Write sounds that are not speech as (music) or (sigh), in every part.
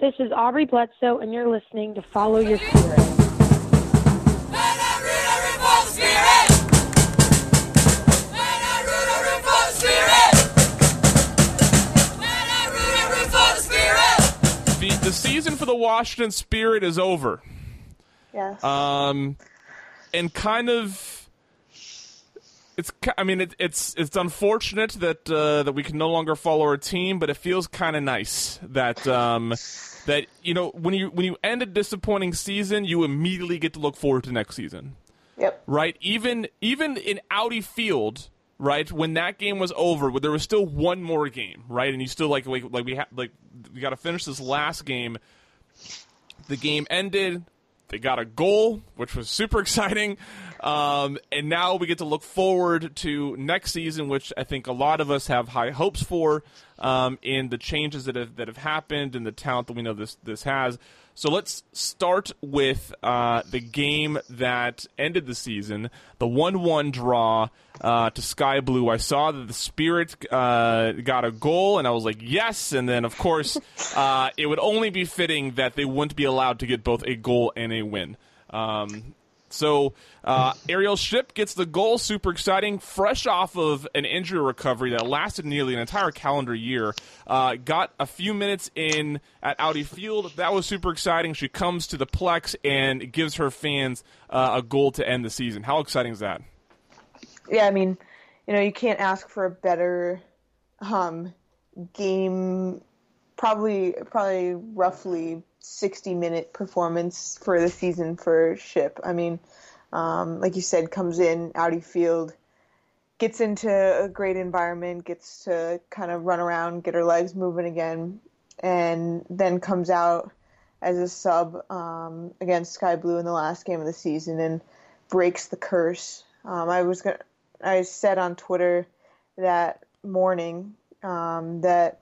This is Aubrey Bledsoe, and you're listening to Follow Your Spirit. The, the season for the Washington Spirit is over. Yes. Um, and kind of, it's. I mean, it, it's it's unfortunate that uh, that we can no longer follow our team, but it feels kind of nice that um, that you know when you when you end a disappointing season, you immediately get to look forward to next season. yep. right? Even even in Audi Field, right? When that game was over, there was still one more game, right? And you still like like, like we ha- like we got to finish this last game. The game ended. They got a goal, which was super exciting. Um, and now we get to look forward to next season, which I think a lot of us have high hopes for, um, in the changes that have that have happened and the talent that we know this this has. So let's start with uh, the game that ended the season, the one-one draw uh, to Sky Blue. I saw that the Spirit uh, got a goal, and I was like, yes. And then, of course, (laughs) uh, it would only be fitting that they wouldn't be allowed to get both a goal and a win. Um, so uh, Arielle Ship gets the goal, super exciting, fresh off of an injury recovery that lasted nearly an entire calendar year. Uh, got a few minutes in at Audi Field. That was super exciting. She comes to the Plex and gives her fans uh, a goal to end the season. How exciting is that? Yeah, I mean, you know, you can't ask for a better um, game. Probably, probably roughly sixty minute performance for the season for Ship. I mean, um, like you said, comes in Audi Field, gets into a great environment, gets to kind of run around, get her legs moving again, and then comes out as a sub um, against Sky Blue in the last game of the season and breaks the curse. Um, I was gonna, I said on Twitter that morning um, that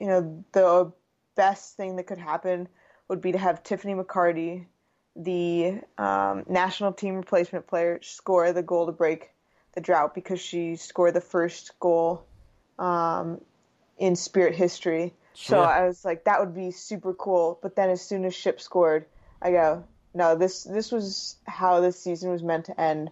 you know the best thing that could happen would be to have Tiffany McCarty, the um, national team replacement player, score the goal to break the drought because she scored the first goal um, in Spirit history. So I was like, that would be super cool. But then as soon as Ship scored, I go, no, this this was how this season was meant to end.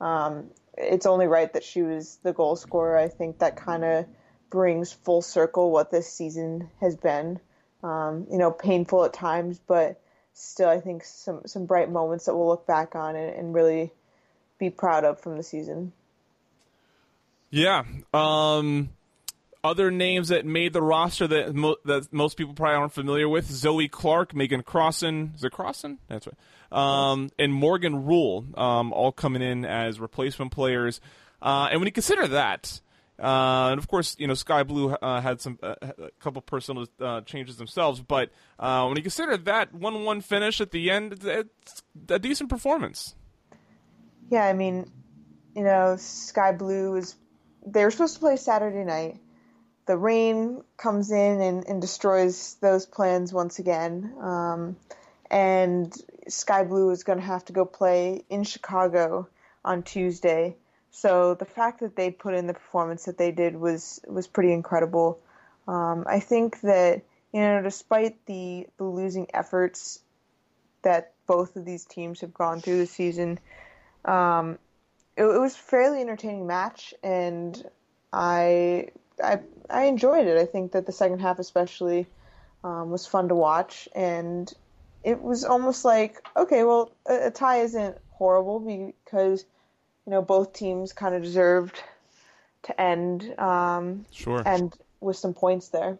Um, it's only right that she was the goal scorer. I think that kind of brings full circle what this season has been. Um, you know, painful at times, but still, I think some some bright moments that we'll look back on and, and really be proud of from the season. Yeah. Um, other names that made the roster that mo- that most people probably aren't familiar with: Zoe Clark, Megan Crosson. Is it Crosson? That's right. Um, and Morgan Rule, um, all coming in as replacement players. Uh, and when you consider that, uh, and of course, you know, Sky Blue uh, had some uh, a couple personal uh, changes themselves, but uh, when you consider that one-one finish at the end, it's a decent performance. Yeah, I mean, you know, Sky Blue is. They were supposed to play Saturday night. The rain comes in and, and destroys those plans once again. Um, and Sky Blue is going to have to go play in Chicago on Tuesday. So the fact that they put in the performance that they did was was pretty incredible. Um, I think that you know, despite the the losing efforts that both of these teams have gone through this season, um, it, it was a fairly entertaining match, and I I I enjoyed it. I think that the second half especially um, was fun to watch, and it was almost like okay, well, a, a tie isn't horrible because you know both teams kind of deserved to end um, Sure. and with some points there.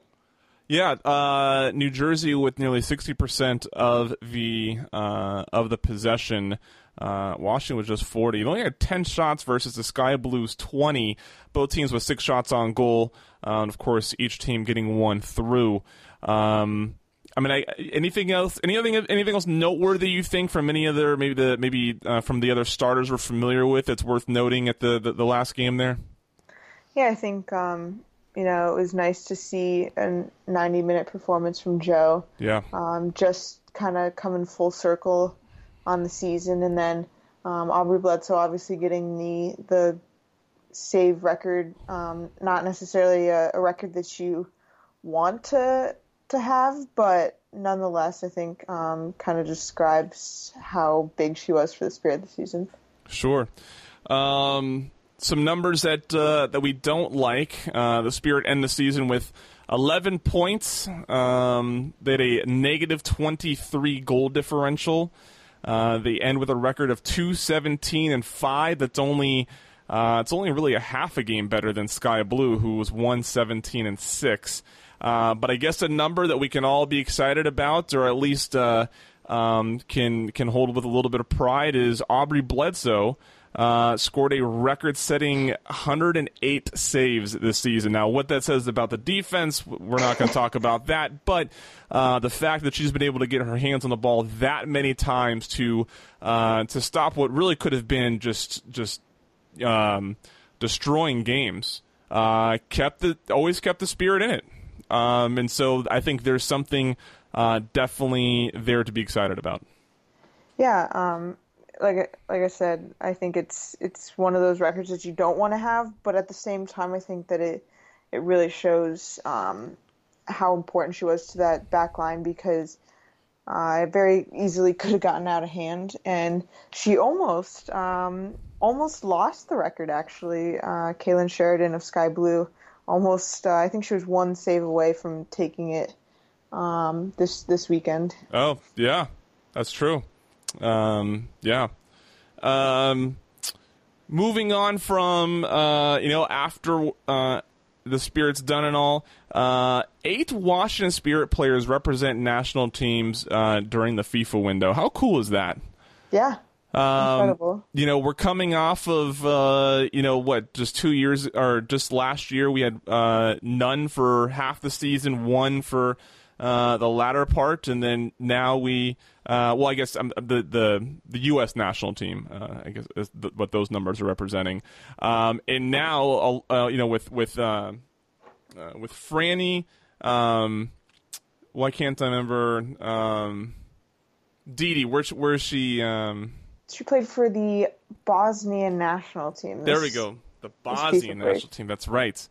Yeah, uh, New Jersey with nearly sixty percent of the uh, of the possession. Uh, Washington was just forty. They only had ten shots versus the Sky Blues twenty. Both teams with six shots on goal, uh, and of course each team getting one through. Um, I mean, I, anything else? Anything? Anything else noteworthy you think from any other maybe the maybe uh, from the other starters we're familiar with that's worth noting at the the, the last game there? Yeah, I think um, you know it was nice to see a 90 minute performance from Joe. Yeah. Um, just kind of coming full circle on the season, and then um, Aubrey Bledsoe obviously getting the the save record. Um, not necessarily a, a record that you want to to have, but nonetheless, I think um, kind of describes how big she was for the Spirit this season. Sure. Um, some numbers that uh, that we don't like. Uh, the Spirit end the season with 11 points. Um, they had a negative 23 goal differential. Uh, they end with a record of 217 and 5. That's only uh, it's only really a half a game better than Sky Blue, who was 117 and 6. Uh, but I guess a number that we can all be excited about, or at least uh, um, can can hold with a little bit of pride, is Aubrey Bledsoe. Uh, scored a record-setting 108 saves this season. Now, what that says about the defense, we're not going to talk about that. But uh, the fact that she's been able to get her hands on the ball that many times to uh, to stop what really could have been just just um, destroying games, uh, kept the always kept the spirit in it. Um, and so I think there's something uh, definitely there to be excited about. Yeah, um, like like I said, I think it's it's one of those records that you don't want to have, but at the same time, I think that it it really shows um, how important she was to that back line because uh, it very easily could have gotten out of hand, and she almost um, almost lost the record. Actually, uh, Kailen Sheridan of Sky Blue almost uh, I think she was one save away from taking it um, this this weekend. Oh yeah, that's true. Um, yeah. Um, moving on from uh, you know after uh, the Spirit's done and all, uh, eight Washington Spirit players represent national teams uh, during the FIFA window. How cool is that? Yeah. Um, Incredible. you know, we're coming off of, uh, you know, what, just two years, or just last year, we had uh, none for half the season, one for uh, the latter part, and then now we, uh, well, I guess um, the the the U.S. national team, uh, I guess is what those numbers are representing, um, and now, uh, you know, with with with Franny, um, why can't I remember? Um, Dee Dee, where's where's she? Um, She played for the Bosnian national team. There we go. The Bosnian national team. That's right.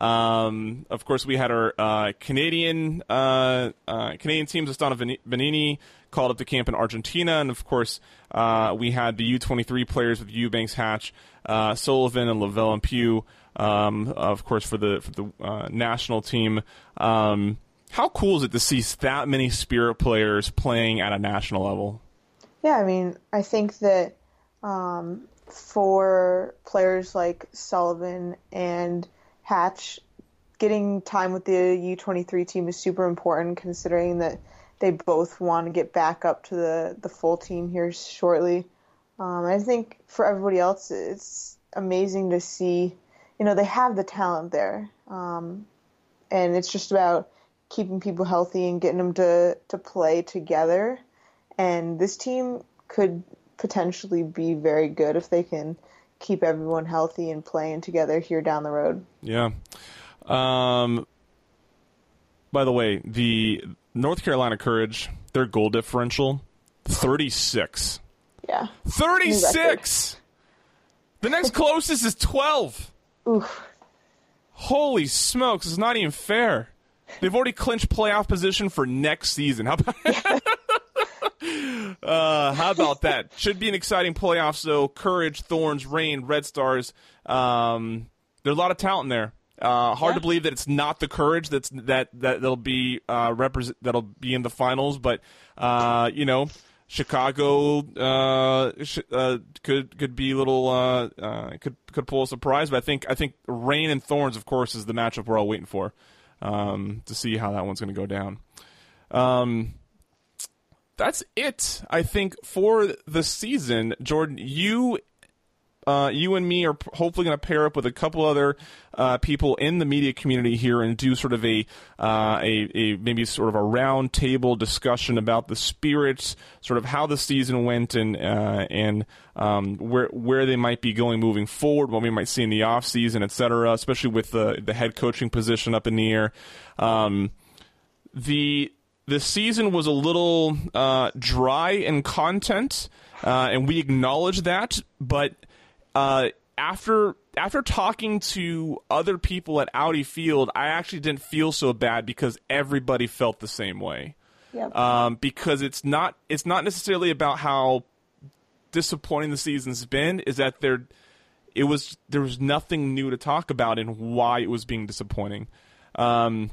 Um, of course, we had our uh, Canadian uh, uh, Canadian team, Estefanía Bani- Banini, called up to camp in Argentina, and of course, uh, we had the U23 players with Eubanks, Hatch, uh, Sullivan, and Lavelle and Pugh. Um, of course, for the for the uh, national team. Um, how cool is it to see that many Spirit players playing at a national level? Yeah, I mean, I think that um, for players like Sullivan and Hatch, getting time with the U23 team is super important considering that they both want to get back up to the, the full team here shortly. Um, I think for everybody else, it's amazing to see, you know, they have the talent there. Um, and it's just about keeping people healthy and getting them to, to play together. And this team could potentially be very good if they can keep everyone healthy and playing together here down the road. Yeah. Um, by the way, the North Carolina Courage, their goal differential, 36. Yeah. 36! The next closest is 12. Oof. Holy smokes, it's not even fair. They've already clinched playoff position for next season. How about (laughs) (laughs) uh, how about that? Should be an exciting playoffs though. Courage, Thorns, Rain, Red Stars. Um, there's a lot of talent in there. Uh, hard to believe that it's not the Courage that's that that that'll be uh, represent that'll be in the finals, but uh, you know. Chicago uh, sh- uh, could could be a little uh, uh, could could pull a surprise, but I think I think Rain and Thorns, of course, is the matchup we're all waiting for um, to see how that one's going to go down. Um, that's it, I think, for the season. Jordan, you uh, you and me are hopefully going to pair up with a couple other uh, people in the media community here and do sort of a, uh, a, a maybe sort of a round table discussion about the spirits, sort of how the season went and uh, and um, where where they might be going moving forward, what we might see in the off season, et cetera, especially with the the head coaching position up in the air. Um, the the season was a little uh, dry in content, uh, and we acknowledge that. But uh, after after talking to other people at Audi Field, I actually didn't feel so bad because everybody felt the same way. Yep. um, because it's not it's not necessarily about how disappointing the season's been. Is that there it was there was nothing new to talk about and why it was being disappointing. Um,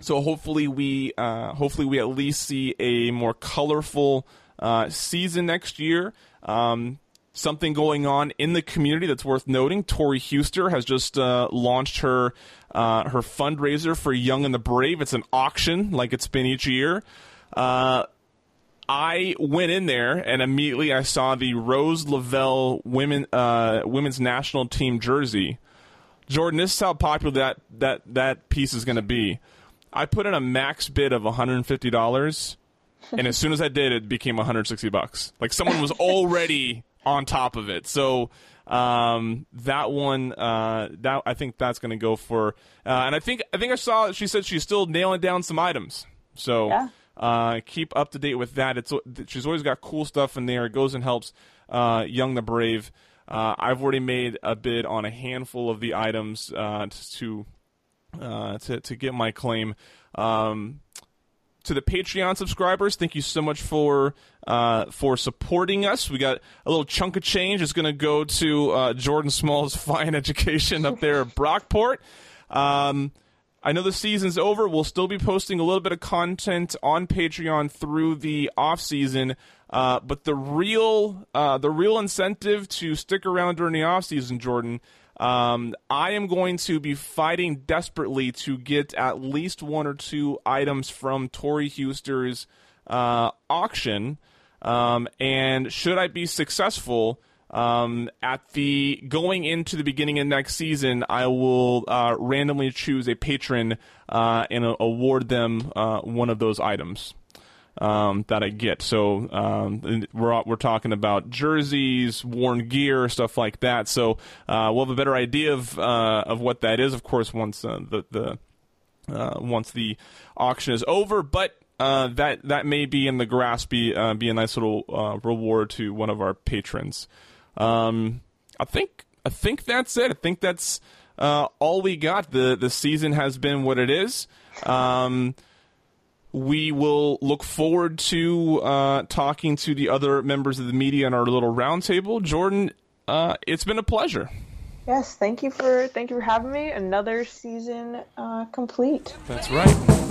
so hopefully we uh, hopefully we at least see a more colorful uh, season next year. Um, something going on in the community that's worth noting. Tori Huster has just uh, launched her uh, her fundraiser for Young and the Brave. It's an auction like it's been each year. Uh, I went in there and immediately I saw the Rose Lavelle women uh, women's national team jersey. Jordan, this is how popular that that that piece is going to be. I put in a max bid of $150, and as soon as I did, it became 160 bucks. Like someone was (laughs) already on top of it. So um, that one, uh, that I think that's going to go for. Uh, and I think I think I saw she said she's still nailing down some items. So. Yeah. Uh, keep up to date with that. It's she's always got cool stuff in there. It goes and helps uh, Young the Brave. Uh, I've already made a bid on a handful of the items uh, to uh, to to get my claim. Um, to the Patreon subscribers, thank you so much for uh, for supporting us. We got a little chunk of change. It's going to go to uh, Jordan Small's (laughs) fine education up there at Brockport. Um, I know the season's over. We'll still be posting a little bit of content on Patreon through the off season. Uh, but the real uh, the real incentive to stick around during the off season, Jordan, um, I am going to be fighting desperately to get at least one or two items from Tori Huster's uh, auction. Um, and should I be successful, um, at the going into the beginning of next season, I will uh, randomly choose a patron uh, and uh, award them uh, one of those items um, that I get. So um, we're we're talking about jerseys, worn gear, stuff like that. So uh, we'll have a better idea of uh, of what that is, of course, once the the once the auction is over. But uh, that that may be in the grass be uh, be a nice little uh, reward to one of our patrons. Um, I think I think that's it. I think that's all we got. the The season has been what it is. Um, we will look forward to uh, talking to the other members of the media in our little roundtable. Jordan, uh, it's been a pleasure. Yes, thank you for thank you for having me. Another season uh, complete. That's right.